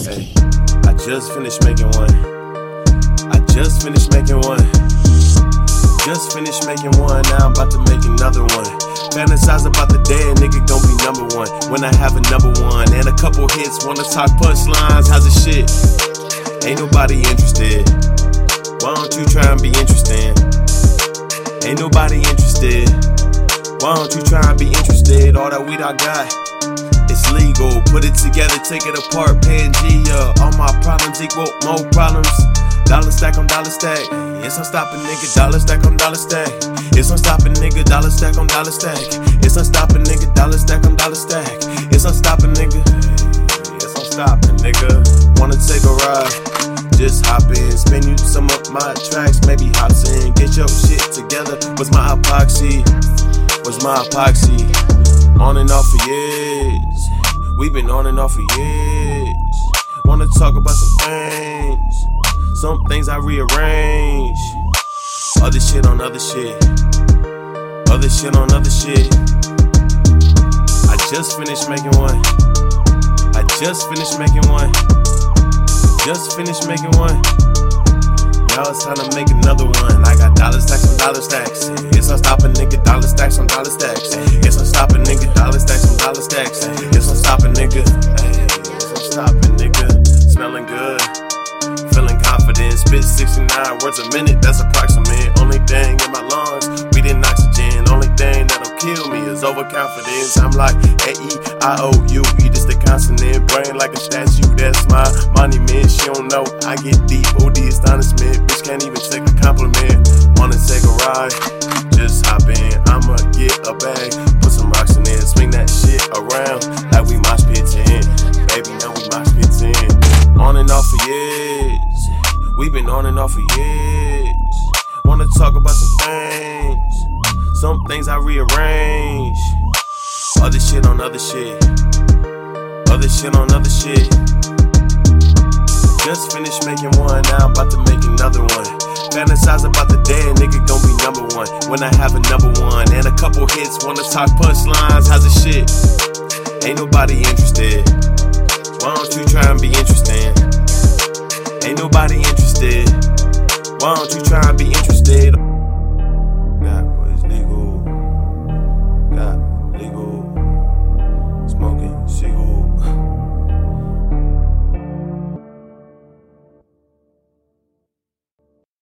just finished making one. I just finished making one. Just finished making one, now I'm about to make another one. Fantasize about the day nigga gon' be number one. When I have a number one and a couple hits, wanna talk punchlines, how's the shit? Ain't nobody interested. Why don't you try and be interesting? Ain't nobody interested. Why don't you try and be interested? All that weed I got, legal. Put it together, take it apart, Pangea. All my problems equal more problems. Dollar stack on dollar stack. It's unstopping, nigga. Dollar stack on dollar stack. It's unstopping, nigga. Dollar stack on dollar stack. It's unstopping, nigga. Dollar stack on dollar stack. It's unstopping, nigga. It's unstopping, nigga. Wanna take a ride? Just hop in, spin you some of my tracks, maybe hops in, get your shit together. What's my epoxy? What's my epoxy? On and off for years. We've been on and off for years. Wanna talk about some things. Some things I rearrange. Other shit on other shit. Other shit on other shit. I just finished making one. I just finished making one. Just finished making one. Now it's time to make another one. I got dollar stacks on dollar stacks. It's unstopping, nigga. Dollar stacks on dollar stacks. It's unstopping, nigga. 69 words a minute. That's approximate. Only thing in my lungs. Breathing oxygen. Only thing that'll kill me is overconfidence. I'm like A E I O U E. Just a consonant. Brain like a statue. That's my monument. She don't know. I get deep. OD astonishment. Bitch can't even take a compliment. Wanna take a ride? Just hop in. I'ma get a bag. Put some rocks in it. Swing that shit around like we mosh pitting. Baby, now we mosh pitting. On and off for years. Been on and off for years. Wanna talk about some things. Some things I rearrange. Other shit on other shit. Other shit on other shit. Just finished making one, now I'm about to make another one. Fantasize about the day a nigga gon' be number one. When I have a number one and a couple hits, wanna talk punchlines, how's the shit? Ain't nobody interested. Why don't you try and be interesting? Ain't nobody interested. Why don't you try and be interested?